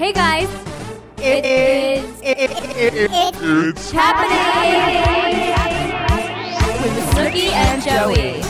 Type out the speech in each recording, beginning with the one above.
Hey guys, It is. it it it it's happening with Snooki and Joey.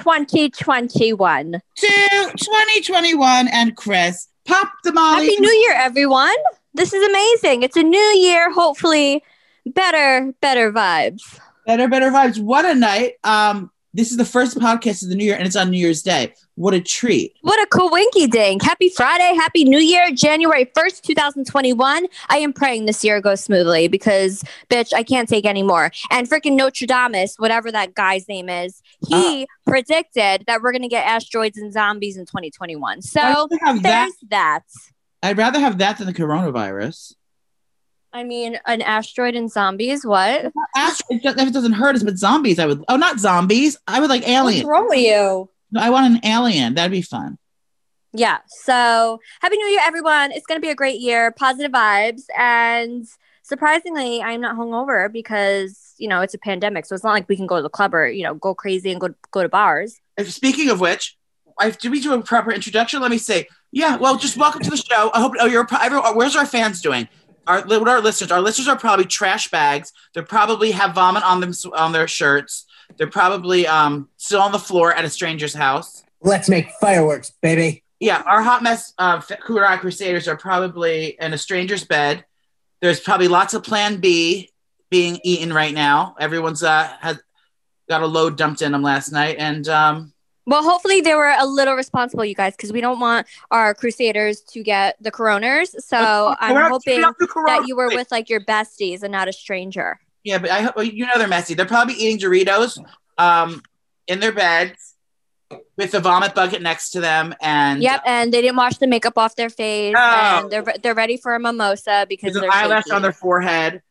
2021. To 2021 and Chris. Pop the Molly. Happy New Year, everyone! This is amazing. It's a new year. Hopefully, better, better vibes. Better, better vibes. What a night. Um, this is the first podcast of the new year and it's on New Year's Day. What a treat. What a cool winky dink. Happy Friday. Happy New Year. January 1st, 2021. I am praying this year goes smoothly because, bitch, I can't take any more. And freaking Notre Dame, whatever that guy's name is, he ah. predicted that we're going to get asteroids and zombies in 2021. So I'd rather have that. there's that. I'd rather have that than the coronavirus. I mean, an asteroid and zombies, what? If it doesn't hurt us, but zombies, I would. Oh, not zombies. I would like What's aliens. wrong with you? No, I want an alien. That'd be fun. Yeah. So happy new year, everyone. It's going to be a great year, positive vibes. And surprisingly, I'm not hungover because, you know, it's a pandemic. So it's not like we can go to the club or, you know, go crazy and go, go to bars. Speaking of which, I, did we do a proper introduction? Let me say, yeah. Well, just welcome to the show. I hope. Oh, you're. Everyone, where's our fans doing? Our what are our listeners? Our listeners are probably trash bags. They probably have vomit on them on their shirts. They're probably um still on the floor at a stranger's house. Let's make fireworks, baby. Yeah, our hot mess uh, Kurai Crusaders are probably in a stranger's bed. There's probably lots of Plan B being eaten right now. Everyone's uh has got a load dumped in them last night, and um Well, hopefully they were a little responsible, you guys, because we don't want our crusaders to get the coroners. So I'm hoping we're not the corona- that you were with like your besties and not a stranger. Yeah, but I hope you know they're messy. They're probably eating Doritos um, in their beds with the vomit bucket next to them, and Yep, and they didn't wash the makeup off their face, No. and they're they're ready for a mimosa because there's an they're eyelash shaky. on their forehead.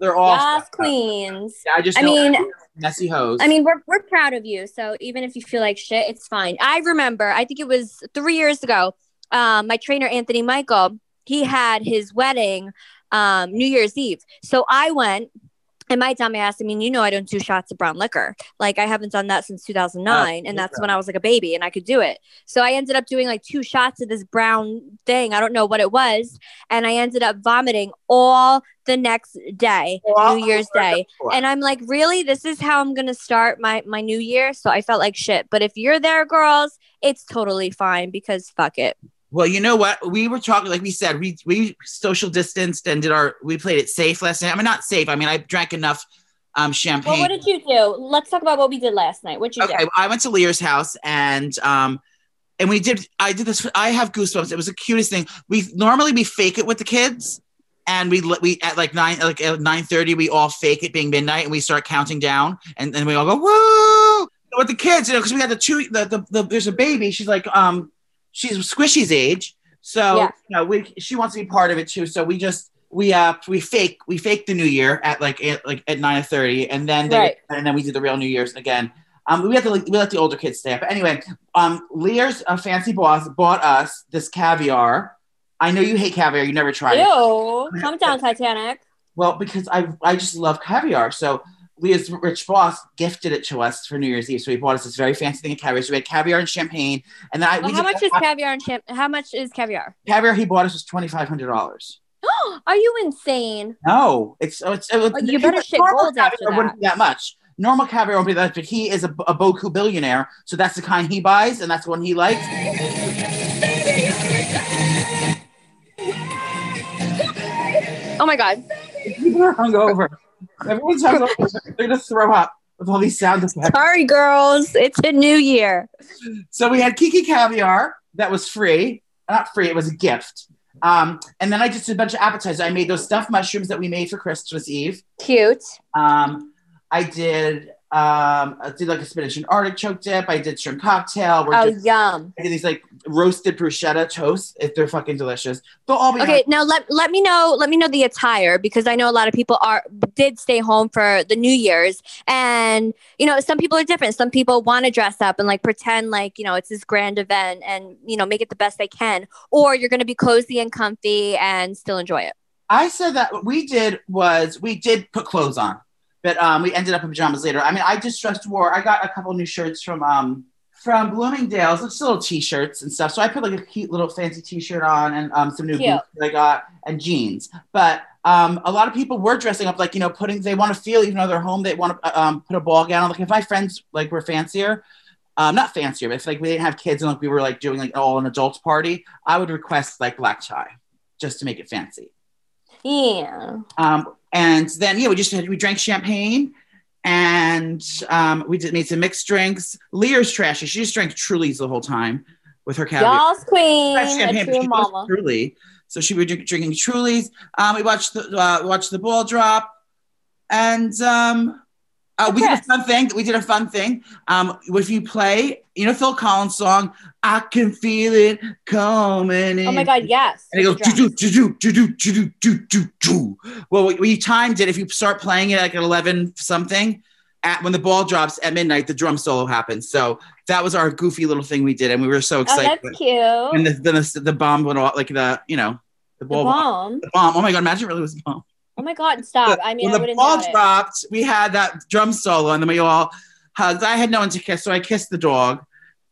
They're all. yes, queens. Yeah, I just. I mean- messy hoes. I mean, we're we're proud of you. So even if you feel like shit, it's fine. I remember, I think it was three years ago. Um, my trainer Anthony Michael, he had his wedding, um, New Year's Eve. So I went. And my dumbass, I mean, you know, I don't do shots of brown liquor. Like, I haven't done that since 2009. and that's when I was like a baby and I could do it. So I ended up doing like two shots of this brown thing. I don't know what it was. And I ended up vomiting all the next day, New Year's Day and i'm like really this is how i'm gonna start my my new year so i felt like shit but if you're there girls it's totally fine because fuck it Well, you know what? We were talking, like we said, we we social distanced and did our. We played it safe last night. I mean, not safe. I mean, I drank enough um, champagne. well what did you do let's talk about what we did last night what you okay, I went to Lear's house and um and we did I did this I have goosebumps. It was the cutest thing. We normally we fake it with the kids and we we at like 9 like at 9:30 we all fake it being midnight and we start counting down and then we all go woo with the kids, you know, because we had the two the, the, the there's a baby. She's like um she's Squishy's age. So, Yeah. you know, we she wants to be part of it too. So we just we uh we fake we fake the new year at like at, like at 9:30 and then they, Right. and then we do the real new year's again. Um, we have to we let the older kids stay up. But anyway, um, Lear's uh, fancy boss bought us this caviar. I know you hate caviar. You never tried it. Ew, calm down titanic Well, because I I just love caviar. So Leah's rich boss gifted it to us for New Year's Eve. So he bought us this very fancy thing of caviar. So we had caviar and champagne. And then I well, we how much is caviar and champ how much is caviar caviar he bought us was twenty five hundred dollars. are you insane No, it's it's, it's Oh, you better shit normal gold after caviar wouldn't be that much. Normal caviar won't be that, but he is a, a Boku billionaire, so that's the kind he buys, and that's the one he likes. oh my god People are hungover. Everyone's. They're gonna throw up with all these sound effects. sorry girls it's a new year So we had Kiki caviar that was free, not free, it was a gift. Um, and then I just did a bunch of appetizers. I made those stuffed mushrooms that we made for Christmas Eve. cute Um, I did um, I did like a spinach and artichoke dip. I did shrimp cocktail. We're oh just- yum I did these like roasted bruschetta toast. If they're fucking delicious, they'll all be Okay, now let let me know let me know the attire because I know a lot of people are did stay home for the New Year's and you know some people are different. Some people want to dress up and like pretend like you know it's this grand event and you know make it the best they can, or you're going to be cozy and comfy and still enjoy it. I said that what we did was we did put clothes on, but um, we ended up in pajamas later. I mean, I just dressed wore. I got a couple new shirts from um from Bloomingdale's, just little t-shirts and stuff. So I put like a cute little fancy t-shirt on and um some new Cute. boots that I got and jeans. But um, a lot of people were dressing up like you know putting they want to feel even though they're home they want to um, put a ball gown. Like if my friends like were fancier. Um, not fancier, but if like we didn't have kids and like we were like doing like all an adults party, I would request like black tie just to make it fancy. Yeah. Um, and then yeah, we just had we drank champagne and um, we did made some mixed drinks. Lear's trashy. She just drank Truly's the whole time with her caviar. Y'all's queen. Champagne, That's but your she loves mama. Truly. So she was drink, drinking Truly's. Um, we watched the uh, watched the ball drop, and um, uh, we did a fun thing. We did a fun thing. Um, if you play, you know Phil Collins song, "I Can Feel It Coming In." Oh my god, yes. And it goes do do do do do do do do. Well, we, timed it. If you start playing it like at eleven something, at when the ball drops at midnight, the drum solo happens. So that was our goofy little thing we did, and we were so excited. Oh, that's cute. and the, then the, the bomb went off, like the you know the the ball. bomb. The bomb. Oh my god! Imagine it really was a bomb. Oh my god, stop. I mean, I when the ball doubt it. dropped, we had that drum solo, and then we all hugged. I had no one to kiss, so I kissed the dog.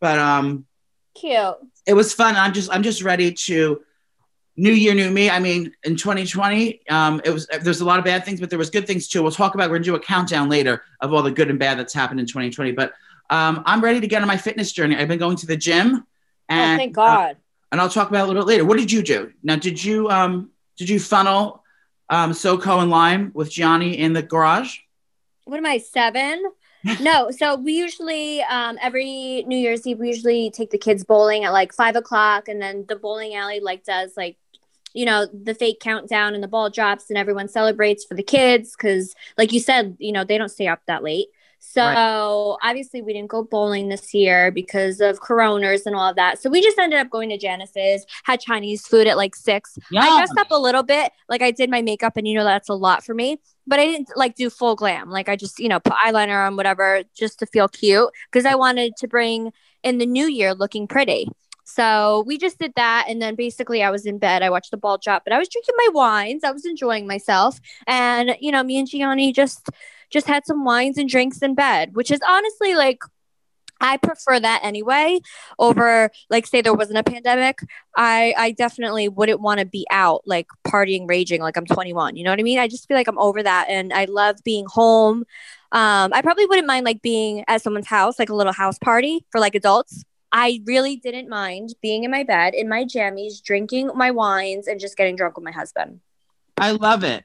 But um, Cute. it was fun. I'm just I'm just ready to new year, new me. I mean, in 2020, um, it was there's a lot of bad things, but there was good things too. We'll talk about. We're gonna do a countdown later of all the good and bad that's happened in 2020. But um, I'm ready to get on my fitness journey. I've been going to the gym, and oh, thank uh, God. and I'll talk about it a little bit later. What did you do? Now, did you um did you funnel um SoCo and Lime with Jionni in the garage? what am I, seven? no, so we usually, um, every New Year's Eve, we usually take the kids bowling at like five o'clock, and then the bowling alley like does like, you know, the fake countdown and the ball drops, and everyone celebrates for the kids because, like you said, you know, they don't stay up that late. So obviously, we didn't go bowling this year because of coroners and all of that. So we just ended up going to Janice's, had Chinese food at like six. Yeah. I dressed up a little bit, like I did my makeup, and you know that's a lot for me. But I didn't like do full glam. Like I just, you know, put eyeliner on, whatever, just to feel cute because I wanted to bring in the new year looking pretty. So we just did that, and then basically I was in bed. I watched the ball drop, but I was drinking my wines. I was enjoying myself, and you know, me and Jionni just just had some wines and drinks in bed, which is honestly like I prefer that anyway over like say there wasn't a pandemic. I I definitely wouldn't want to be out like partying raging like I'm 21. You know what I mean? I just feel like I'm over that and I love being home. Um I probably wouldn't mind like being at someone's house like a little house party for like adults. I really didn't mind being in my bed in my jammies, drinking my wines and just getting drunk with my husband. I love it.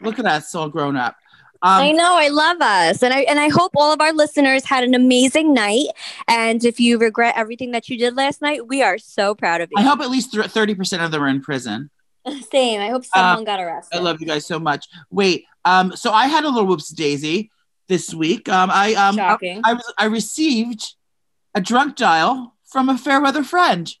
Look at us, all grown up. I Um, know, I love us. And I and I hope all of our listeners had an amazing night. And if you regret everything that you did last night, we are so proud of you. I hope at least thirty percent of them are in prison. Same. I hope someone got arrested. I love you guys so much. Wait, um, so I had a little whoops daisy this week. Um, I um, I, I was I received a drunk dial from a fair weather friend.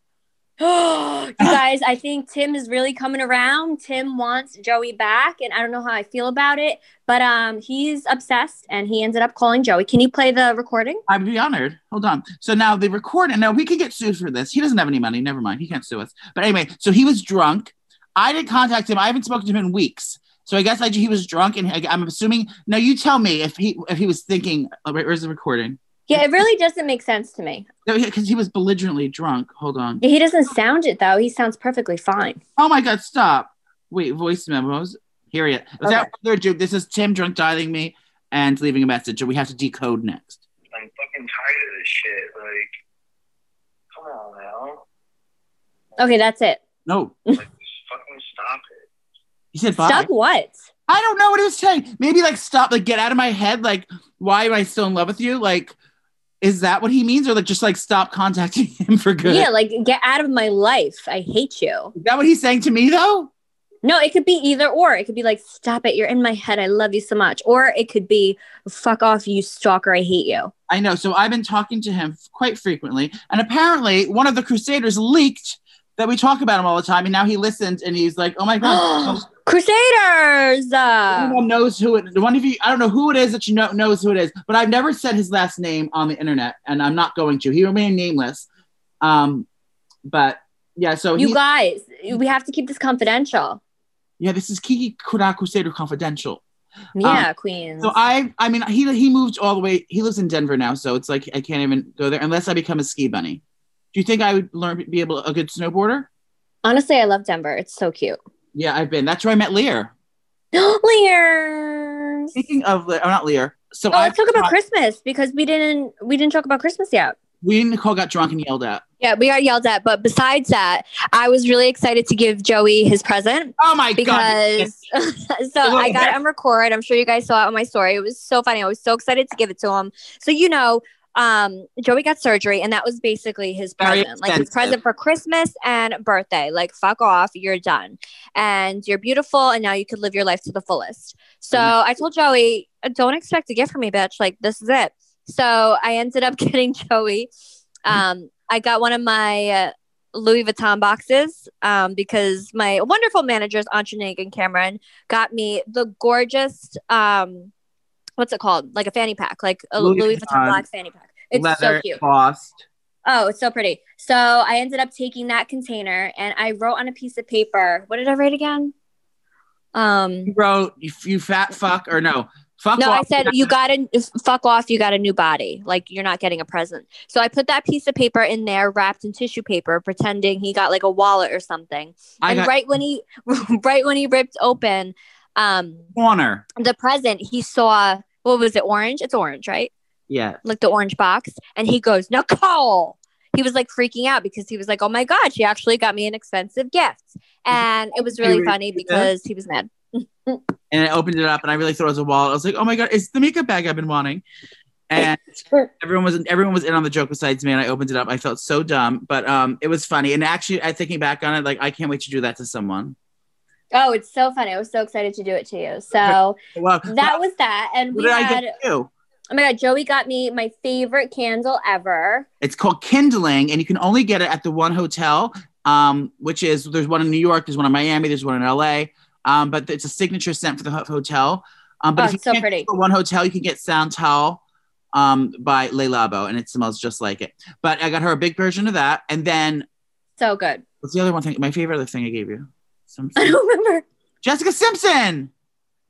you guys, I think Tim is really coming around. Tim wants Joey back, and I don't know how I feel about it, but um, he's obsessed, and he ended up calling Joey. Can you play the recording? I'd be honored. Hold on. So now the recording. Now we could get sued for this. He doesn't have any money. Never mind. He can't sue us. But anyway, so he was drunk. I didn't contact him. I haven't spoken to him in weeks. So I guess I, he was drunk, and I, I'm assuming. Now you tell me if he if he was thinking. oh, wait, Where's the recording? Yeah, it really doesn't make sense to me. No, because he was belligerently drunk. Hold on. He doesn't sound it though. He sounds perfectly fine. Oh my God! Stop. Wait. Voice memos. Here he is. Without Okay. further ado, this is Tim drunk dialing me and leaving a message. that we have to decode next. I'm fucking tired of this shit. Like, come on now. Okay, that's it. No, Like, just fucking stop it. he said bye. Stop what? I don't know what he was saying. Maybe like stop, like get out of my head. Like, why am I still in love with you? Like, is that what he means, or like just like stop contacting him for good? Yeah, like get out of my life. I hate you. Is that what he's saying to me though? No, it could be either or. It could be like, stop it. You're in my head. I love you so much. Or it could be, fuck off, you stalker. I hate you. I know. So I've been talking to him quite frequently, and apparently one of the Crusaders leaked that we talk about him all the time, and now he listened and he's like, "Oh my god." Crusaders. Uh, knows who it. One of you, I don't know who it is that you know knows who it is, but I've never said his last name on the internet, and I'm not going to. He remained nameless. Um, but yeah, so you guys, we have to keep this confidential. yeah, this is Kiki Kura Crusader Confidential. Yeah, Queens. Um, So I, I mean, he he moved all the way. He lives in Denver now, so it's like I can't even go there unless I become a ski bunny. Do you think I would learn be able a good snowboarder? Honestly, I love Denver. It's so cute. Yeah, I've been. That's where I met Lear. Lear. Speaking of, Le- oh, not Lear. So Oh, I let's talk about Christmas because we didn't we didn't talk about Christmas yet. we and Nicole got drunk and yelled at. Yeah, we got yelled at, but besides that, I was really excited to give Joey his present Oh my god! because so I got it on record. I'm sure you guys saw it on my story. It was so funny. I was so excited to give it to him. So you know, um, Joey got surgery, and that was basically his present, like his present for Christmas and birthday. Like fuck off, you're done, and you're beautiful, and now you could live your life to the fullest. So Mm-hmm. I told Joey, don't expect a gift from me, bitch. Like this is it. So I ended up getting Joey. Mm-hmm. Um, I got one of my uh, Louis Vuitton boxes um, because my wonderful managers, Anjanik and Cameron, got me the gorgeous, um, what's it called? Like a fanny pack, like a Louis Louis, Vuitton black fanny pack. It's leather so cute. embossed. Oh, it's so pretty. So I ended up taking that container and I wrote on a piece of paper. What did I write again? Um, You wrote you, you fat fuck or no fuck. no, I said you got to fuck off. You got a new body. Like you're not getting a present. So I put that piece of paper in there, wrapped in tissue paper, pretending he got like a wallet or something. I and got right when he, right when he ripped open, um, corner. the present, he saw what was it? Orange. It's orange, right? Yeah. Like the orange box, and he goes, Nicole. He was like freaking out because he was like, "Oh my god, she actually got me an expensive gift," and it was really really funny because he was mad. and I opened it up and I really thought it was a wallet. I was like, oh my god, it's the makeup bag I've been wanting. And everyone was everyone was in on the joke besides me, and I opened it up. I felt so dumb, but um, it was funny. And actually, I thinking back on it, like I can't wait to do that to someone. Oh, it's so funny. I was so excited to do it to you. So Well, that was that. And we had, oh my God, Joey got me my favorite candle ever. It's called Kindling, and you can only get it at the one hotel, um, which is there's one in New York, there's one in Miami, there's one in LA. Um, but it's a signature scent for the ho- hotel. Um, but Oh, if you it's so can't pretty. one hotel, you can get Santal um, by Le Labo, and it smells just like it. But I got her a big version of that, and then So good. what's the other one thing? My favorite other thing I gave you, I don't remember. Jessica Simpson.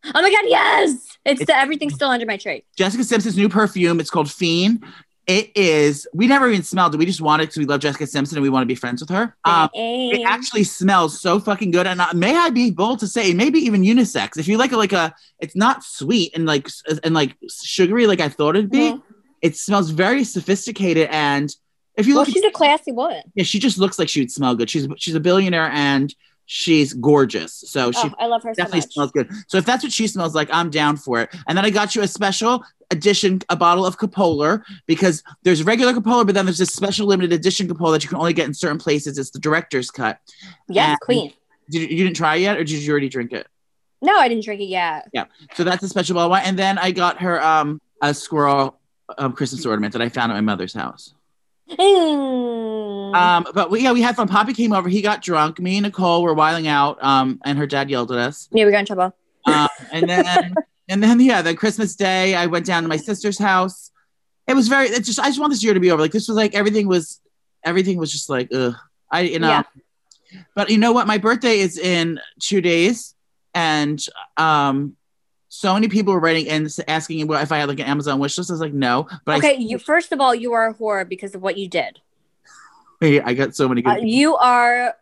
Oh my God, yes. It's, It's- everything's still under my tree. Jessica Simpson's new perfume. It's called Fiend. It is. We never even smelled it. We just wanted because we love Jessica Simpson and we want to be friends with her. Um, it actually smells so fucking good and uh, may i be bold to say maybe even unisex if you like a, like a it's not sweet and like and like sugary like i thought it'd be it smells very sophisticated and if you well, look she's a classy woman. yeah she just looks like she would smell good she's she's a billionaire and she's gorgeous so she Oh, I love her so definitely much. smells good so if that's what she smells like i'm down for it and then i got you a special edition a bottle of capolar because there's regular capolar but then there's this special limited edition capolar that you can only get in certain places it's the director's cut Yes, and- queen. did you, you didn't try it yet, or did you already drink it? No, I didn't drink it yet. Yeah. So that's a special bottle wine. And then I got her um a squirrel um, Christmas ornament that I found at my mother's house. Um, but we, yeah, we had fun. Poppy came over. He got drunk. Me and Nicole were wiling out. Um, and her dad yelled at us. yeah, we got in trouble. Um, and then and then yeah, then Christmas Day, I went down to my sister's house. It was very. It just I just want this year to be over. Like this was like everything was everything was just like ugh. I you know. Yeah. But you know what? My birthday is in two days, and um, so many people were writing and asking if I had like an Amazon wish list. I was like, no. But okay, you first of all, you are a whore because of what you did. I, I got so many good. Uh, you are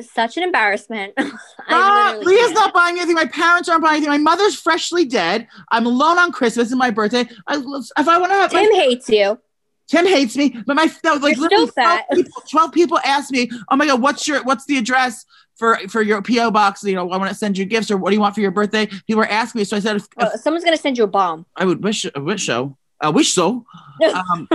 such an embarrassment. I Ah, Leah's can't. not buying anything. My parents aren't buying anything. My mother's freshly dead. I'm alone on Christmas and my birthday. I, if I want to have, my Tim hates you. Tim hates me, but my like You're literally fat. 12 people, 12 people asked me, "Oh my god, what's your what's the address for for your PO box? You know, I want to send you gifts, or what do you want for your birthday?" People were asking me, so I said, if, if Well, someone's gonna send you a bomb. "I would wish, I wish so, I wish so." Um,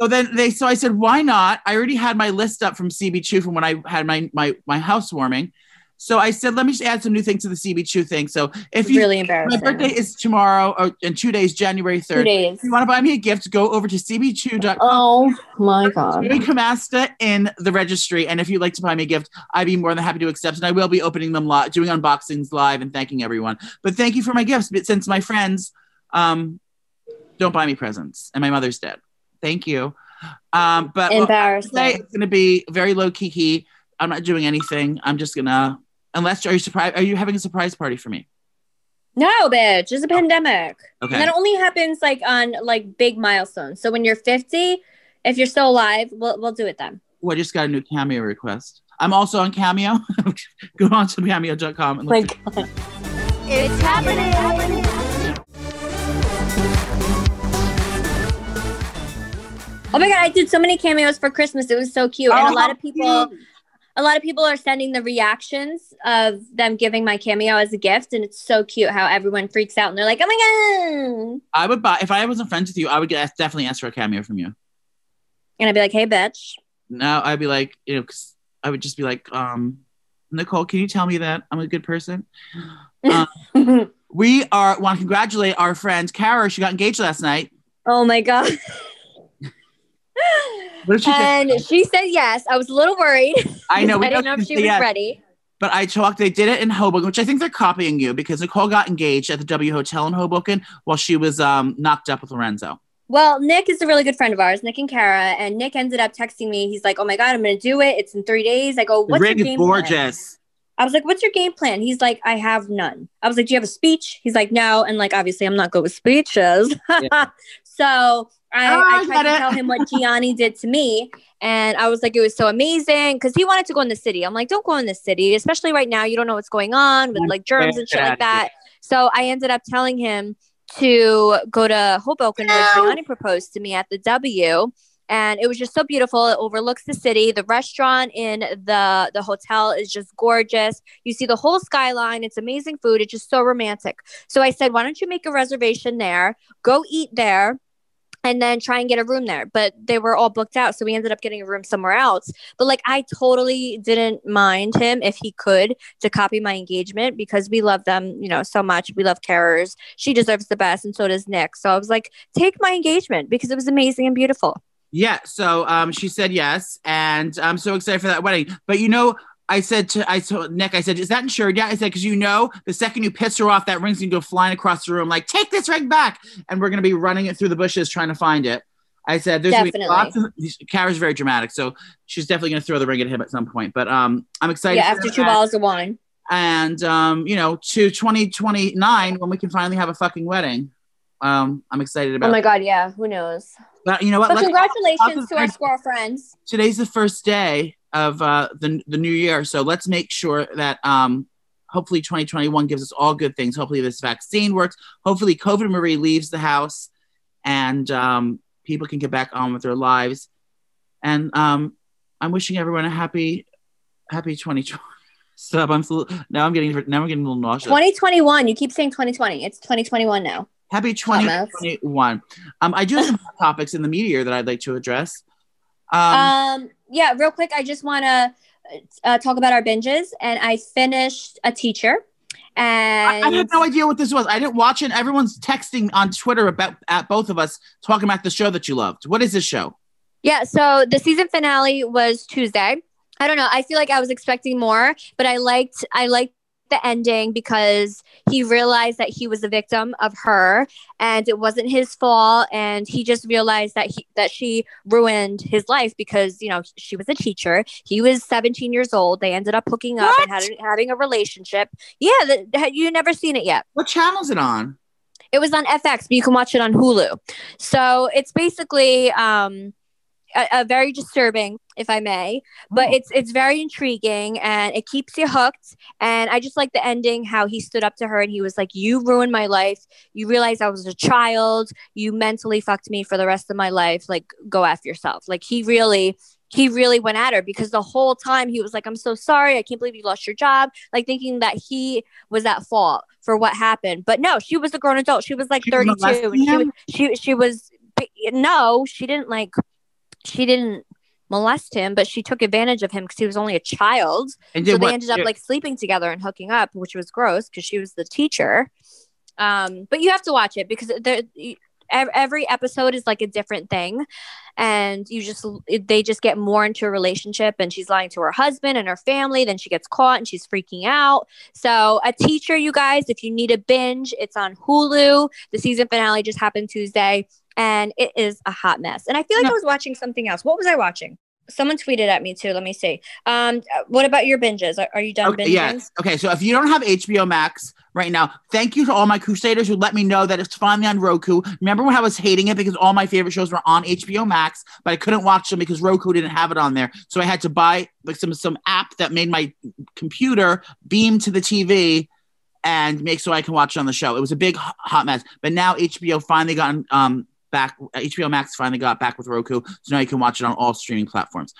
so then they, so I said, "Why not?" I already had my list up from CB2 from when I had my my my housewarming, So I said, let me just add some new things to the CB2 thing. So if you, really embarrassed. my birthday is tomorrow or in two days, January 3rd. Two days. If you want to buy me a gift, go over to cb2.com. Oh my god. Joey Camasta in the registry. And if you'd like to buy me a gift, I'd be more than happy to accept. And I will be opening them live, doing unboxings live and thanking everyone. But thank you for my gifts. But since my friends um, don't buy me presents and my mother's dead. Thank you. Um, but Embarrassing. today it's going to be very low key. I'm not doing anything. I'm just going to, unless, are you surprised? Are you having a surprise party for me? No, bitch. It's a pandemic. Okay. And that only happens like on like big milestones. So when you're 50, if you're still alive, we'll we'll do it then. Well, I just got a new cameo request. I'm also on Cameo. Go on to cameo.com and My look. god. It's happening. Oh my god, I did so many cameos for Christmas. It was so cute. And Oh, a lot of people cute. A lot of people are sending the reactions of them giving my cameo as a gift and it's so cute how everyone freaks out and they're like, "Oh my god." I would buy if I wasn't friends with you. I would get, definitely ask for a cameo from you. And I'd be like, "Hey, bitch." No, I'd be like, you know, 'cause I would just be like, um, Nicole, can you tell me that I'm a good person? Um, we are want to congratulate our friend Kara. She got engaged last night. oh my god. What did she and say? she said yes. I was a little worried. I know. We I didn't know if she was yes, ready. But I talked. They did it in Hoboken, which I think they're copying you because Nicole got engaged at the W Hotel in Hoboken while she was um knocked up with Lorenzo. Well, Nick is a really good friend of ours, Nick and Kara, and Nick ended up texting me. He's like, "Oh my god, I'm going to do it. It's in 3 days." I go, "What's your game plan?" gorgeous. I was like, "What's your game plan?" He's like, "I have none." I was like, "Do you have a speech?" He's like, "No." And like, obviously, I'm not good with speeches. so I, Oh, I I tried to it. tell him what Jionni did to me, and I was like, "It was so amazing," because he wanted to go in the city. I'm like, "Don't go in the city, especially right now. You don't know what's going on with like germs and shit like that." So I ended up telling him to go to Hoboken where Jionni proposed to me at the W. And it was just so beautiful. It overlooks the city. The restaurant in the the hotel is just gorgeous. You see the whole skyline. It's amazing food. It's just so romantic. So I said, why don't you make a reservation there? Go eat there and then try and get a room there. But they were all booked out. So we ended up getting a room somewhere else. But like I totally didn't mind him if he could to copy my engagement because we love them, you know, so much. We love carers. She deserves the best, and so does Nick. So I was like, take my engagement because it was amazing and beautiful. Yeah. So um, she said yes, and I'm so excited for that wedding. But you know, I said to I told Nick, I said, "Is that insured?" Yeah. I said, "Because you know, the second you piss her off, that ring's gonna go flying across the room. Like, take this ring back, and we're gonna be running it through the bushes trying to find it." I said, "There's gonna be Definitely. lots of." Kara's very dramatic, so she's definitely gonna throw the ring at him at some point. But um, I'm excited. yeah, after two bottles of wine. and um, you know, to 2029 when we can finally have a fucking wedding. Um, I'm excited about. Oh my god, yeah. Who knows? but you know what? But Let's- congratulations to our squirrel friends. today's the first day of uh, the the new year, so let's make sure that um, hopefully 2021 gives us all good things. Hopefully this vaccine works. Hopefully COVID Marie leaves the house, and um, people can get back on with their lives. And um, I'm wishing everyone a happy, happy 2020. Stop! I'm so, now I'm getting now I'm getting a little nauseous. 2021. You keep saying 2020. It's 2021 now. Happy 2021. Um, I do have some topics in the meteor that I'd like to address. Um, Um, yeah, real quick, I just want to uh, talk about our binges. And I finished a teacher. I, And I had no idea what this was. I didn't watch it. Everyone's texting on Twitter about at both of us talking about the show that you loved. What is this show? Yeah, so the season finale was Tuesday. I don't know. I feel like I was expecting more, but I liked I liked the ending because he realized that he was a victim of her and it wasn't his fault. And he just realized that he that she ruined his life because you know she was a teacher. He was 17 years old. They ended up hooking up and had, having a relationship. Yeah that- you never seen it yet. What channel is it on? it was on FX, but you can watch it on Hulu. So it's basically um, a, very disturbing, if I may, but Oh. it's it's very intriguing and it keeps you hooked. And I just like the ending, how he stood up to her and he was like, "You ruined my life. You realize I was a child. You mentally fucked me for the rest of my life. Like, go after yourself." Like he really. He really went at her because the whole time he was like, I'm so sorry. I can't believe you lost your job. Like, thinking that he was at fault for what happened. But no, she was a grown adult. She was like She 32 and she she she was no, she didn't like she didn't molest him, but she took advantage of him because he was only a child. And So they what- ended up like sleeping together and hooking up, which was gross because she was the teacher. Um, but you have to watch it because there, every episode is like a different thing, and you just they just get more into a relationship. And she's lying to her husband and her family. Then she gets caught and she's freaking out. So a teacher, you guys, if you need a binge, it's on Hulu. The season finale just happened Tuesday, and it is a hot mess. And I feel like No. I was watching something else. What was I watching? Someone tweeted at me too. Let me see. Um, what about your binges? Are, are you done Okay, binging? yes. Okay, so if you don't have HBO Max right now, thank you to all my Crusaders who let me know that it's finally on Roku. Remember when I was hating it because all my favorite shows were on HBO Max, but I couldn't watch them because Roku didn't have it on there. So I had to buy like some some app that made my computer beam to the TV and make so I can watch it on the show. It was a big hot mess, but now HBO finally got um back. HBO Max finally got back with Roku, so now you can watch it on all streaming platforms.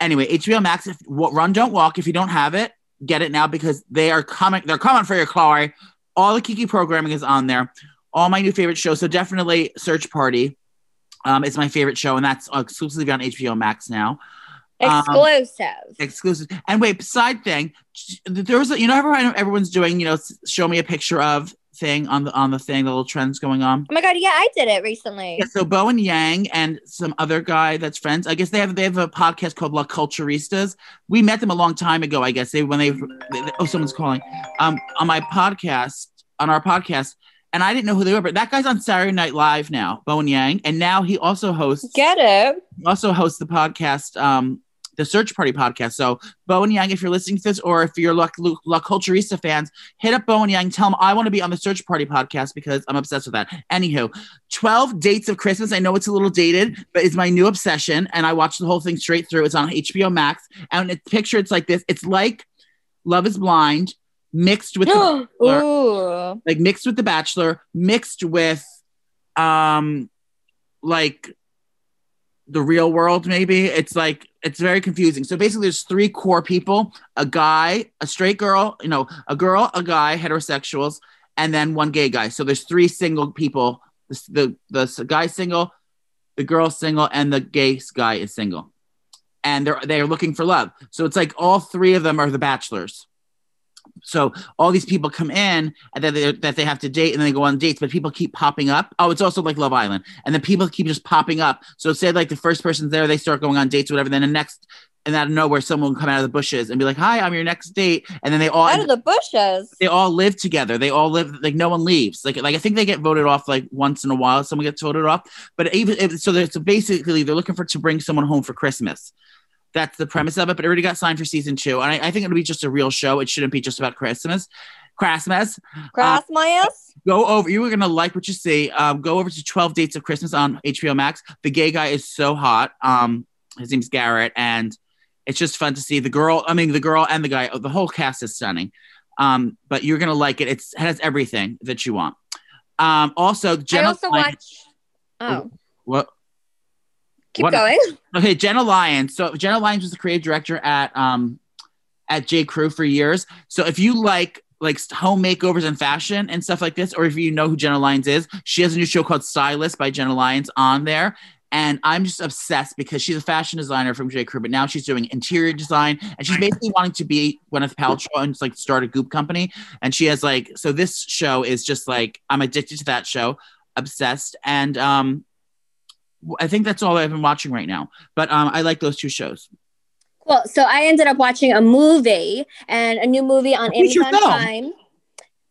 Anyway, HBO Max. If what run don't walk. If you don't have it, get it now because they are coming. They're coming for your Chloe. All the Kiki programming is on there. All my new favorite shows. So definitely Search Party. Um, it's my favorite show, and that's exclusively on HBO Max now Um, Exclusive. exclusive. And wait, side thing, there was a, you know everyone everyone's doing you know show me a picture of thing on the on the thing the little trends going on. oh my god, yeah, I did it recently. Yeah, so Bowen Yang and some other guy that's friends. I guess they have they have a podcast called Las Culturistas. We met them a long time ago. I guess they when they, they oh someone's calling um on my podcast on our podcast. And I didn't know who they were, but that guy's on Saturday Night Live now, Bowen Yang, and now he also hosts Get it? also hosts the podcast, um, the Search Party podcast. So, Bowen Yang, if you're listening to this, or if you're La, La, La Culturista fans, hit up Bowen Yang. Tell them I want to be on the Search Party podcast because I'm obsessed with that. Anywho, 12 Dates of Christmas. I know it's a little dated, but it's my new obsession. And I watched the whole thing straight through. It's on HBO Max. And it's picture, it's like this. It's like Love is Blind mixed with the Ooh. like mixed with the bachelor mixed with um like the real world maybe it's like it's very confusing. So basically there's three core people a guy a straight girl you know a girl a guy heterosexuals and then one gay guy. So there's three single people. The the, the guy single the girl single and the gay guy is single. And they're they're looking for love. So it's like all three of them are the bachelors so all these people come in and then they, that they have to date and then they go on dates but people keep popping up oh it's also like love island and then people keep just popping up so say like the first person's there they start going on dates or whatever then the next and out of nowhere someone will come out of the bushes and be like hi i'm your next date and then they all Out of the bushes. they all live together. They all live like no one leaves. Like like I think they get voted off like once in a while. Someone gets voted off, but even if, so, so basically they're looking for to bring someone home for Christmas. That's the premise of it. But it already got signed for season two, and I, I think it'll be just a real show. It shouldn't be just about Christmas. Christmas. Christmas. my ass. Go over. You were gonna like what you see. Um, go over to Twelve Dates of Christmas on HBO Max. The gay guy is so hot. Um, his name's Garrett, and it's just fun to see the girl. I mean, the girl and the guy. The whole cast is stunning. Um, but you're gonna like it. It's, it has everything that you want. Um, also, I also Lyons- watch. Oh, What? Keep What- going. Okay, Jenna Lyons. So Jenna Lyons was the creative director at um at J. Crew for years. So if you like like home makeovers and fashion and stuff like this, or if you know who Jenna Lyons is, she has a new show called Stylish by Jenna Lyons on there. And I'm just obsessed because she's a fashion designer from J. Crew, but now she's doing interior design and she's basically wanting to be Gwyneth Paltrow and just like start a goop company. And she has like, so this show is just like, I'm addicted to that show, obsessed. And um, I think that's all I've been watching right now. But um, I like those two shows. Well, So I ended up watching a movie and a new movie on Amazon? Prime.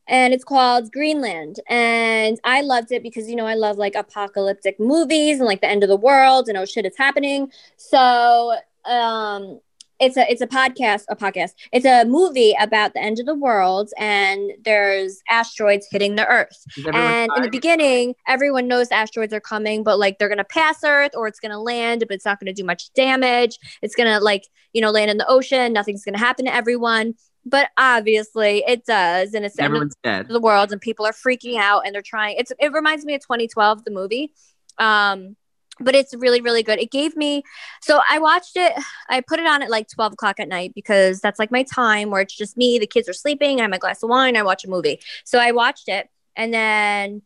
And it's called Greenland. And I loved it because, you know, I love like apocalyptic movies and like the end of the world and oh shit, it's happening. So um it's a it's a podcast, a podcast. It's a movie about the end of the world and there's asteroids hitting the earth. And in the beginning, everyone knows asteroids are coming, but like they're gonna pass Earth or it's gonna land, but it's not gonna do much damage. It's gonna like you know land in the ocean. Nothing's gonna happen to everyone, but obviously it does, and it's the end of dead. the world, and people are freaking out, and they're trying. It's it reminds me of 2012, the movie. Um, but it's really really good. It gave me so I watched it. I put it on at like 12 o'clock at night because that's like my time where it's just me. The kids are sleeping. I have my glass of wine. I watch a movie. So I watched it, and then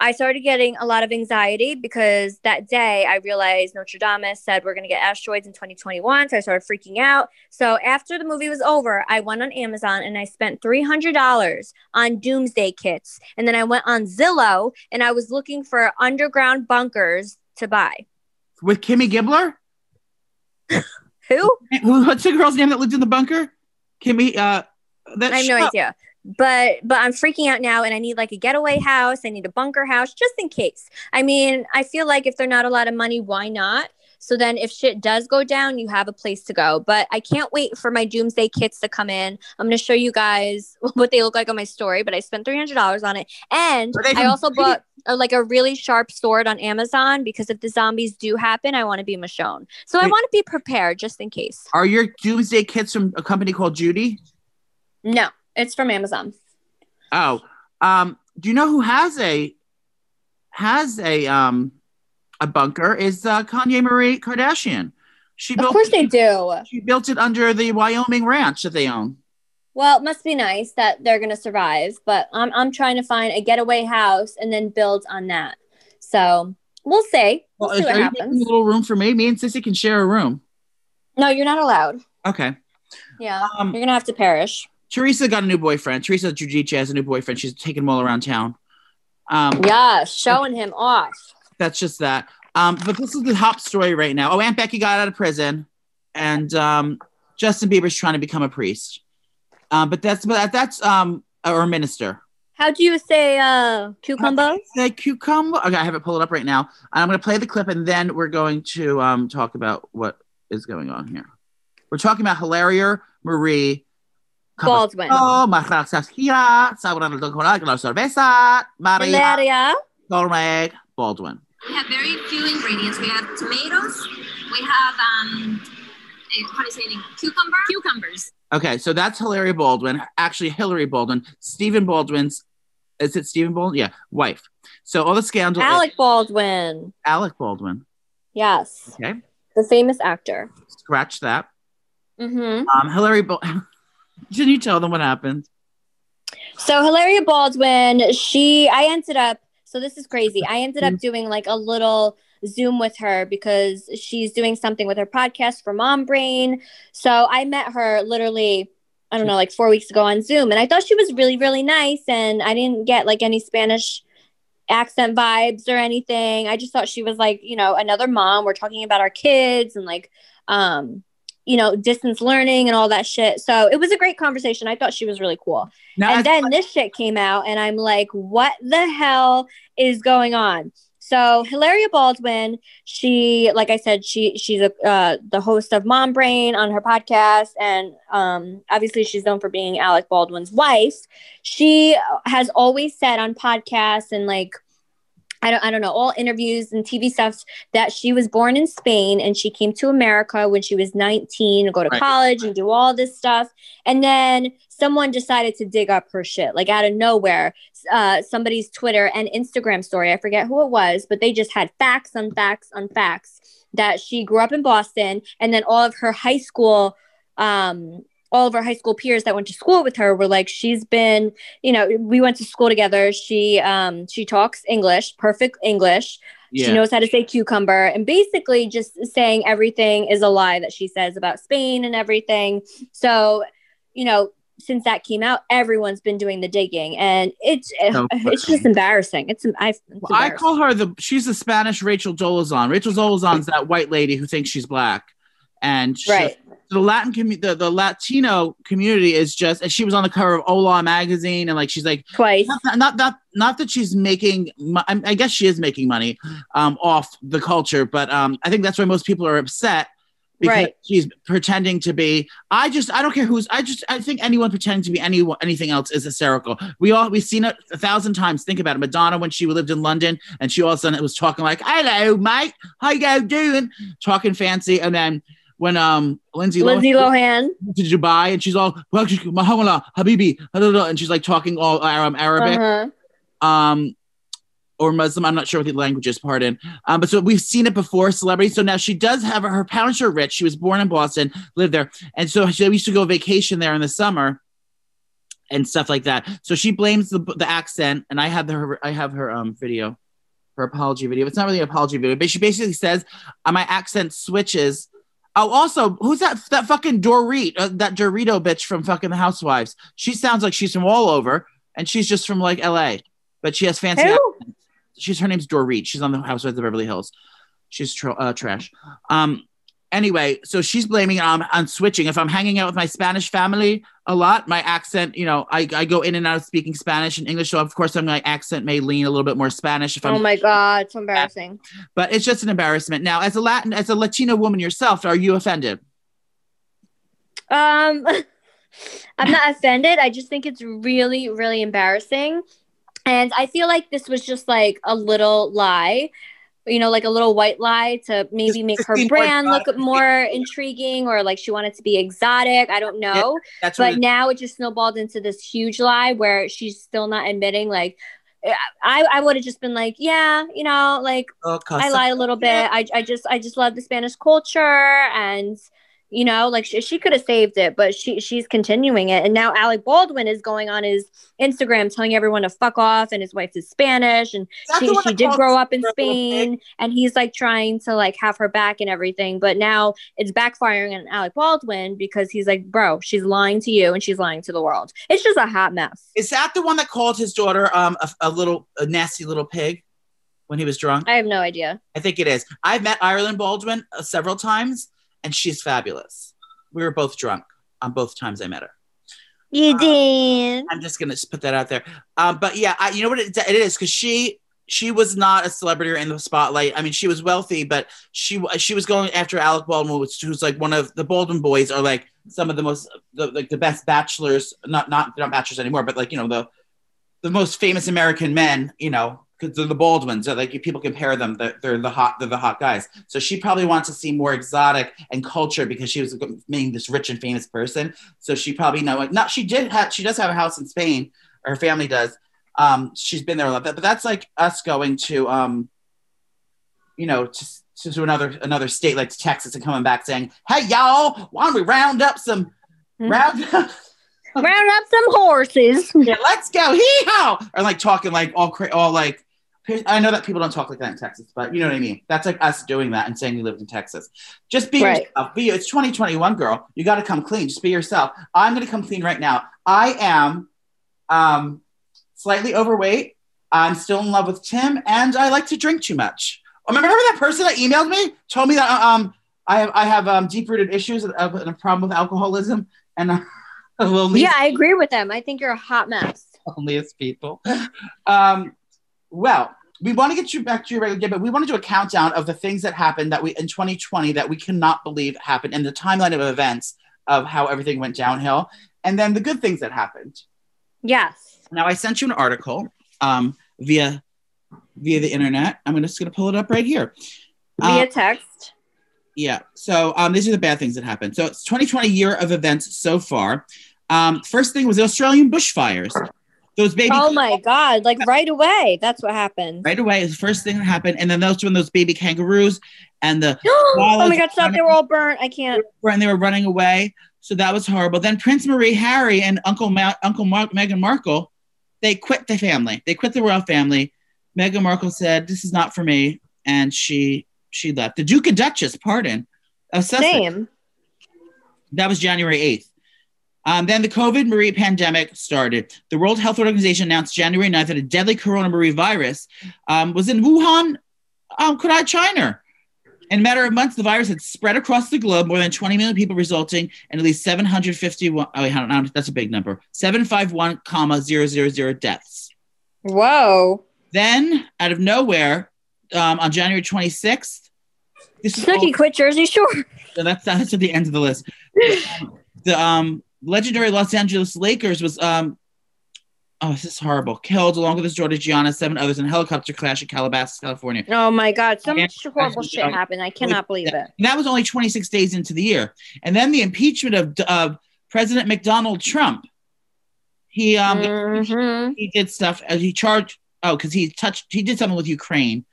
I started getting a lot of anxiety because that day I realized Notre Dame said we're going to get asteroids in 2021. So I started freaking out. So after the movie was over, I went on Amazon and I spent $300 on doomsday kits. And then I went on Zillow and I was looking for underground bunkers to buy. With Kimmy Gibbler? Who? What's the girl's name that lived in the bunker? Kimmy, uh, that I have no idea. But but I'm freaking out now and I need like a getaway house. I need a bunker house just in case. I mean, I feel like if they're not a lot of money, why not? So then if shit does go down, you have a place to go. But I can't wait for my doomsday kits to come in. I'm going to show you guys what they look like on my story, but I spent $300 on it. And I also Brady? bought a, like a really sharp sword on Amazon because if the zombies do happen, I want to be Michonne. So I want to be prepared just in case. Are your doomsday kits from a company called Judy? No, it's from Amazon. Oh, um, do you know who has a has a um a bunker? Is uh, Kanye Marie Kardashian? She built, Of course they do. she built it under the Wyoming ranch that they own. Well, it must be nice that they're going to survive, but I'm, I'm trying to find a getaway house and then build on that. So we'll see. We'll Well, see is, what happens. a little room for me? Me and Sissy can share a room. No, you're not allowed. Okay. Yeah. Um, You're going to have to perish. Teresa got a new boyfriend. Teresa Giudice has a new boyfriend. She's taking him all around town. Um, Yeah, showing him off. That's just that. Um, but this is the top story right now. Oh, Aunt Becky got out of prison, and um, Justin Bieber's trying to become a priest. Um, but that's but that's um or a minister. How do you say uh, cucumber? The cucumber. Okay, I have it pulled up right now. I'm going to play the clip, and then we're going to um talk about what is going on here. We're talking about Hilaria Marie. Baldwin. Oh, Maria Cerveza, Maria Valeria. Colmeg Baldwin. We have very few ingredients. We have tomatoes. We have um, how do you say it? Cucumber. Cucumbers. Okay, so that's Hilary Baldwin. Actually, Hillary Baldwin, Stephen Baldwin's. Is it Stephen Baldwin? Yeah, wife. So all the scandal. Alec Baldwin. Alec Baldwin. Yes. Okay, The famous actor. scratch that. Mm-hmm. Um, Hillary. Bal- Can you tell them what happened? So Hilaria Baldwin, she I ended up so this is crazy. I ended up doing like a little Zoom with her because she's doing something with her podcast for Mom Brain. So I met her literally I don't know like 4 weeks ago on Zoom and I thought she was really really nice and I didn't get like any Spanish accent vibes or anything. I just thought she was like, you know, another mom. We're talking about our kids and like um you know, distance learning and all that shit. So it was a great conversation. I thought she was really cool Now, and then this shit came out and i'm like what the hell is going on so hilaria baldwin she like i said she she's a uh, the host of mom brain on her podcast and um obviously she's known for being alec baldwin's wife she has always said on podcasts and like I don't, I don't know, all interviews and TV stuff that she was born in Spain and she came to America when she was 19 to go to Right. college and do all this stuff. And then someone decided to dig up her shit, like out of nowhere. Uh, somebody's Twitter and Instagram story, I forget who it was, but they just had facts on facts on facts that she grew up in Boston and then all of her high school um all of our high school peers that went to school with her were like she's been you know we went to school together. She um she talks english perfect english. Yeah. she knows how to say cucumber and basically just saying everything is a lie that she says about spain and everything. So you know since that came out everyone's been doing the digging and it's So it's just embarrassing. It's, I, it's Well, I call her the. She's the Spanish Rachel Dolezal. Rachel Dolezal's that white lady who thinks she's black, and she- right the Latin community, the, the Latino community is just. And she was on the cover of Hola magazine, and like she's like twice not not not, not that she's making. I guess she is making money um, off the culture, but um, I think that's why most people are upset because Right. she's pretending to be. I just I don't care who's. I just I think anyone pretending to be anyone anything else is hysterical. We all we've seen it a thousand times. Think about it. Madonna when she lived in London and she all of a sudden was talking like, "Hello, mate, how you doing?" Talking fancy, and then. When um Lindsay, lindsay Lohan lohan to Dubai and she's all Mahamala Habibi and she's like talking all um, Arabic uh-huh. um or Muslim. I'm not sure what the language is, pardon. Um, but so we've seen it before, celebrity. So now she does have her parents are rich. She was born in Boston, lived there, and so she used to go vacation there in the summer. and stuff like that. So she blames the the accent, and I have her I have her um video, her apology video. It's not really an apology video, but she basically says uh, my accent switches. Oh, also, who's that? That fucking Dorit, uh, that Dorito bitch from fucking The Housewives. She sounds like she's from all over, and she's just from like L.A. But she has fancy. She's her name's Dorit. She's on The Housewives of Beverly Hills. She's tr- uh, trash. Um. Anyway, so she's blaming on, on switching. If I'm hanging out with my Spanish family a lot, my accent, you know, I, I go in and out of speaking Spanish and English. So of course, I'm my accent may lean a little bit more Spanish if I'm Oh my god, it's embarrassing. but it's just an embarrassment. Now, as a Latin, as a Latino woman yourself, are you offended? Um, I'm not offended. I just think it's really, really embarrassing. And I feel like this was just like a little lie, you know, like a little white lie to maybe Just- make just her brand look more intriguing or like she wanted to be exotic. I don't know. That's but now it just snowballed into this huge lie where she's still not admitting like eh, I, I would have just been like, yeah, you know, like oh, I lied a little bit. I, I just I just love the Spanish culture and you know like she, she could have saved it but she she's continuing it. And now Alec Baldwin is going on his Instagram telling everyone to fuck off and his wife is Spanish. And she, she did grow up in Spain and he's like trying to like have her back and everything. But now it's backfiring on Alec Baldwin because he's like bro she's lying to you and she's lying to the world. It's just a hot mess. Is that the one that called his daughter um a, a little a nasty little pig when he was drunk? I have no idea. I think it is. I've met Ireland Baldwin uh, several times, and she's fabulous. We were both drunk on both times I met her. you did I'm just gonna just put that out there. Um, but yeah, I, you know what it, it is because she she was not a celebrity or in the spotlight. I mean, she was wealthy, but she she was going after Alec Baldwin, which who's like one of the Baldwin boys are like some of the most the, like the best bachelors, not not they're not bachelors anymore, but like you know the the most famous American men, you know, because they're the Baldwins. So like people compare them, they're, they're the hot, they're the hot guys. So she probably wants to see more exotic and culture because she was being this rich and famous person. So she probably know like not she did have she does have a house in Spain, or her family does. Um, she's been there a lot, but that's like us going to um, you know, to, to another another state like Texas and coming back saying, "Hey y'all, why don't we round up some Hmm. round up round up some horses yeah, let's go, hee haw, or like talking like all cra- all like. I know that people don't talk like that in Texas, but you know what I mean. That's like us doing that and saying we lived in Texas. Just be Right. yourself. Be it's 2021, girl. You got to come clean. Just be yourself. I'm going to come clean right now. I am um, slightly overweight. I'm still in love with Tim, and I like to drink too much. Oh, Remember that person that emailed me told me that um I have I have um, deep rooted issues of, of a problem with alcoholism and uh, a little yeah I agree with them I think you're a hot mess loneliest people. Um, well, we want to get you back to your regular day, but we want to do a countdown of the things that happened that we in 2020 that we cannot believe happened and the timeline of events of how everything went downhill, and then the good things that happened. yes Now, I sent you an article um, via via the internet. I'm just going to pull it up right here. via Uh, text yeah. So um, these are the bad things that happened. So it's 2020 year of events so far. Um, first thing was the Australian bushfires. Those baby Oh my god! Like right away, that's what happened. right away is the first thing that happened, and then those when those baby kangaroos and the oh my god! Stop! They were all burnt. I can't. and they were running away. So that was horrible. Then Prince Marie, Harry, and Uncle Ma- Uncle Mark, Meghan Markle, they quit the family. They quit the royal family. Meghan Markle said, "This is not for me," and she she left. The Duke and Duchess, pardon, of Sussex. Same. That was January 8th. Um, then the COVID Marie pandemic started. The World Health Organization announced January 9th that a deadly coronavirus um, was in Wuhan, um, China. In a matter of months, the virus had spread across the globe, more than 20 million people, resulting in at least 751. Oh, wait, on, that's a big number. 751, comma, 000 deaths. Whoa. Then, out of nowhere, um, on January 26th, this Snooki quit Jersey Shore. so that's that's at the end of the list. the um, legendary Los Angeles Lakers was um, oh, this is horrible. Killed along with his daughter Gianna, seven others in a helicopter crash in Calabasas, California. Oh my god! So much horrible shit happened. I cannot believe it. And that was only 26 days into the year. And then the impeachment of of President McDonald Trump. He um Mhm. he did stuff as he charged oh because he touched he did something with Ukraine.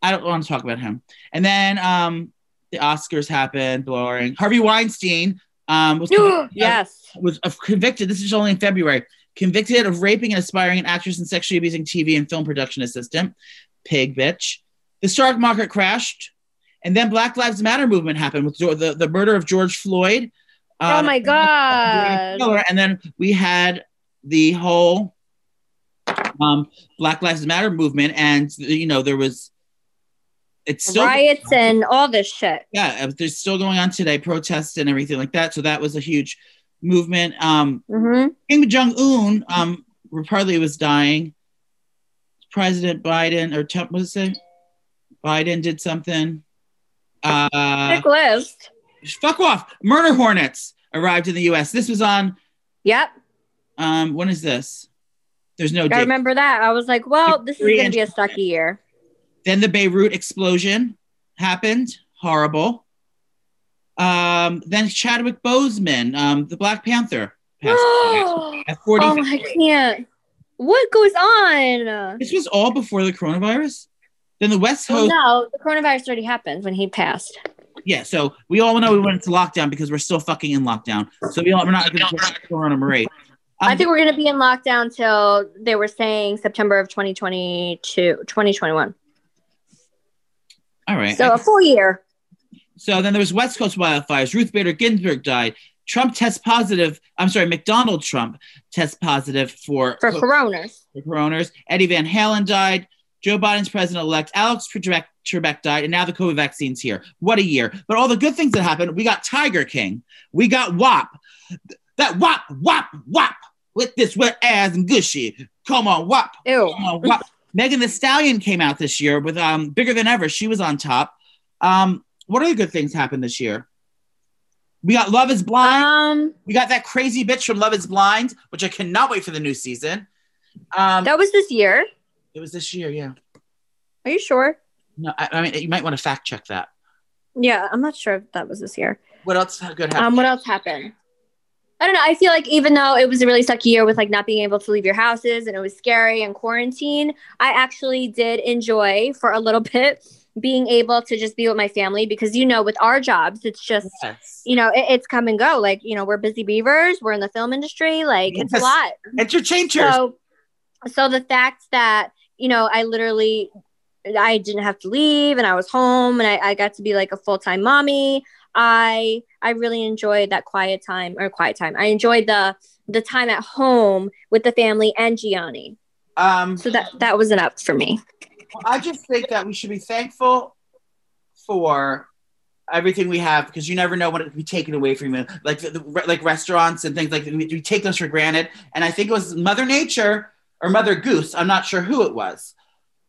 I don't want to talk about him. And then um the Oscars happened, boring. Harvey Weinstein um was convicted, yes. was uh, convicted. This is only in February. convicted of raping and aspiring an actress and sexually abusing TV and film production assistant. Pig bitch. The stock market crashed. And then Black Lives Matter movement happened with the, the, murder of George Floyd. oh Uh, my god. and then we had the whole um, Black Lives Matter movement, and you know there was it's still Riots and all this shit. yeah, there's still going on today, protests and everything like that. So that was a huge movement. Um, hmm Kim Jong Un, um, reportedly was dying. President Biden or Trump was it? Biden did something. Uh, list. fuck off! Murder hornets arrived in the U.S. This was on. Yep. Um, when is this? There's no I date. remember that. I was like, well, this is gonna be a sucky year. Then the Beirut explosion happened. Horrible. Um, then Chadwick Boseman, um, the Black Panther, passed away at 40. Oh, I can't. What goes on? This was all before the coronavirus. Then the West Well, Coast. no, the coronavirus already happened when he passed. Yeah, so we all know we went into lockdown because we're still fucking in lockdown. So we all, we're not going to corona Marie. I Um, think we're going to be in lockdown till they were saying September of 2022, 2021. All right. So a full year. So then there was West Coast wildfires. Ruth Bader Ginsburg died. Trump tests positive. I'm sorry, McDonald Trump tests positive for for coroners. for coroners. Eddie Van Halen died. Joe Biden's president-elect Alex Trebek, Trebek died, and now the COVID vaccine's here. What a year! But all the good things that happened, we got Tiger King, we got WAP, that WAP, WAP, WAP, with this wet ass and gushy. Come on, WAP, Ew. come on, WAP. Megan Thee Stallion came out this year with um bigger than ever. She was on top. Um, what other good things happened this year? We got Love Is Blind. Um, We got that crazy bitch from Love Is Blind, which I cannot wait for the new season. Um, that was this year. it was this year, yeah. Are you sure? No, I, I mean you might want to fact check that. Yeah, I'm not sure if that was this year. What else good happened? Um, what else happened? I don't know. I feel like even though it was a really sucky year with like not being able to leave your houses and it was scary and quarantine, I actually did enjoy for a little bit being able to just be with my family because you know with our jobs it's just yes. you know it, it's come and go. Like you know we're busy beavers, we're in the film industry, like it's a Yes. lot. Entertainers. So, so the fact that you know, I literally, I didn't have to leave, and I was home, and I, I got to be like a full time mommy. I I really enjoyed that quiet time or quiet time. I enjoyed the the time at home with the family and Jionni. um, So that that was an up for me. I just think that we should be thankful for everything we have because you never know when it could be taken away from you. Like the, the- like restaurants and things like we, we take those for granted. And I think it was Mother Nature or Mother Goose. I'm not sure who it was,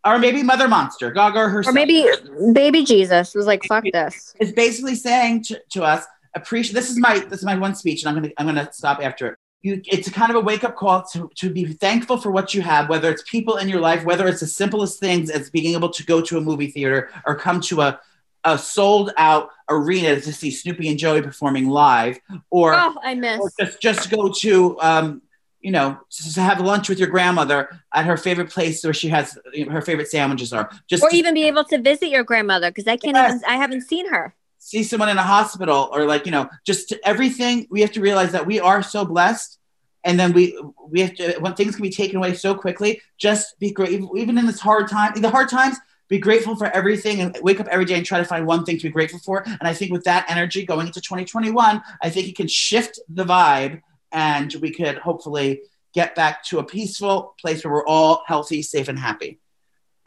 or maybe Mother Monster, Gaga herself. Or maybe baby Jesus was like, fuck this. It's basically saying to, to us, appreciate. This is my this is my one speech, and I'm gonna I'm gonna stop after it. You, it's a kind of a wake up call to, to be thankful for what you have, whether it's people in your life, whether it's the simplest things as being able to go to a movie theater or come to a, a sold out arena to see Snooki and Joey performing live, or, Oh, I miss. or just just go to um, you know to have lunch with your grandmother at her favorite place where she has her favorite sandwiches are. Just Or to- even be able to visit your grandmother because I can't Yes. even. I haven't seen her. See someone in a hospital or like you know just everything we have to realize that we are so blessed and then we we have to when things can be taken away so quickly just be great even in this hard time in the hard times be grateful for everything and wake up every day and try to find one thing to be grateful for and i think with that energy going into 2021 i think it can shift the vibe and we could hopefully get back to a peaceful place where we're all healthy safe and happy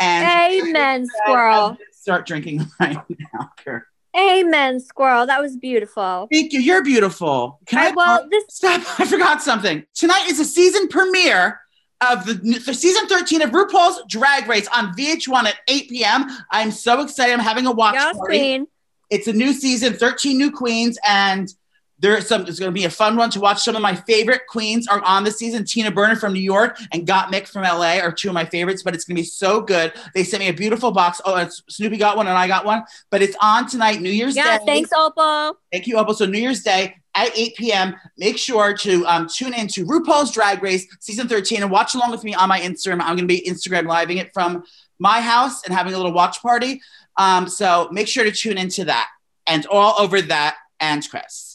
and Amen, squirrel. start drinking right now Kurt. Amen, squirrel. That was beautiful. Thank you. You're beautiful. Can I, I, well, this stop? I forgot something. Tonight is the season premiere of the, the season 13 of RuPaul's Drag Race on VH1 at 8 p.m. I'm so excited. I'm having a watch Yes, queen. It's a new season, 13 new queens, and there's some. It's going to be a fun one to watch. Some of my favorite queens are on the season. Tina Burner from New York and Gottmik from LA are two of my favorites. But it's going to be so good. They sent me a beautiful box. Oh, and Snooki got one and I got one. But it's on tonight, New Year's Day. Yeah, Day. thanks, Opal. Thank you, Opal. So New Year's Day at 8 p.m. Make sure to um, tune in to RuPaul's Drag Race season 13 and watch along with me on my Instagram. I'm going to be Instagram living it from my house and having a little watch party. Um, so make sure to tune into that and all over that and Chris.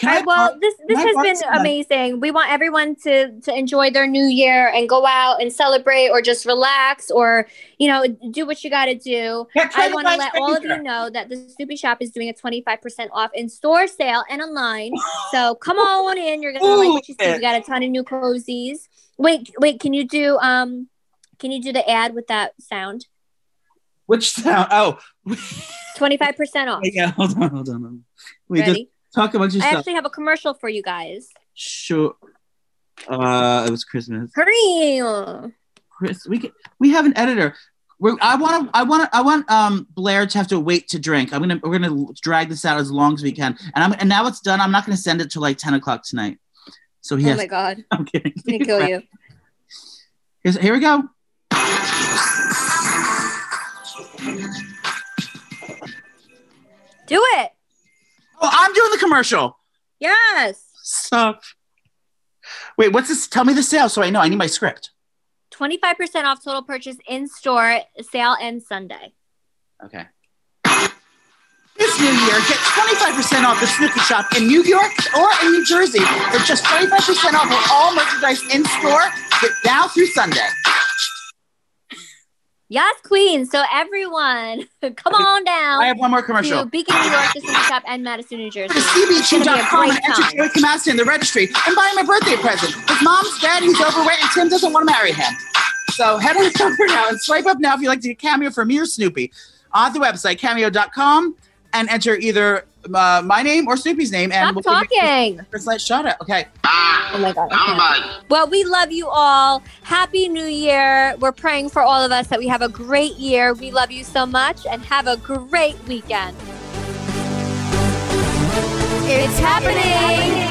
Can All I right, well, this this has been amazing. We want everyone to to enjoy their new year and go out and celebrate, or just relax, or you know, do what you got to do. Get I want to let all of you know that the Snooki Shop is doing a twenty five percent off in store sale and online. So come on in. You're gonna like what you see. We got a ton of new cozies. Wait, wait. Can you do um? Can you do the ad with that sound? Which sound? Oh, Twenty five percent off. yeah. Hold on, hold on. hold on. We just Ready? Talk about your I actually have a commercial for you guys. Sure. Uh, it was Christmas. Hurry! Chris, we can, we have an editor. We're, I want to. I want to. I want um Blair to have to wait to drink. I'm gonna. We're gonna drag this out as long as we can. And I'm. And now it's done. I'm not gonna send it till like 10 o'clock tonight. So he Oh has. my god, I'm kidding. I'm gonna kill you. Here's, here we go. Do it. Oh, I'm doing the commercial. Yes. Stop. Wait, what's this? Tell me the sale so I know. I need my script. 25% off total purchase in store. Sale ends Sunday. Okay. This new year, get 25% off the Snooki Shop in New York or in New Jersey for just 25% off of all merchandise in store. Get now through Sunday. Yes, Queen. So everyone, come on down. I have one more commercial. Beacon, New York, the Snooki Shop, and Madison, New Jersey. Go to great and enter. Joey Camasta in the registry and buy him a birthday present. His mom's dead, he's overweight, and Tim doesn't want to marry him. So head on over now and swipe up now if you'd like to get Cameo from me or Snooki on the website, cameo.com, and enter either uh, my name or Snooki's name. And Stop give you talking. a First light shout out. Okay. Oh my God. I can't. Well, we love you all. Happy New Year. We're praying for all of us that we have a great year. We love you so much and have a great weekend. It's happening.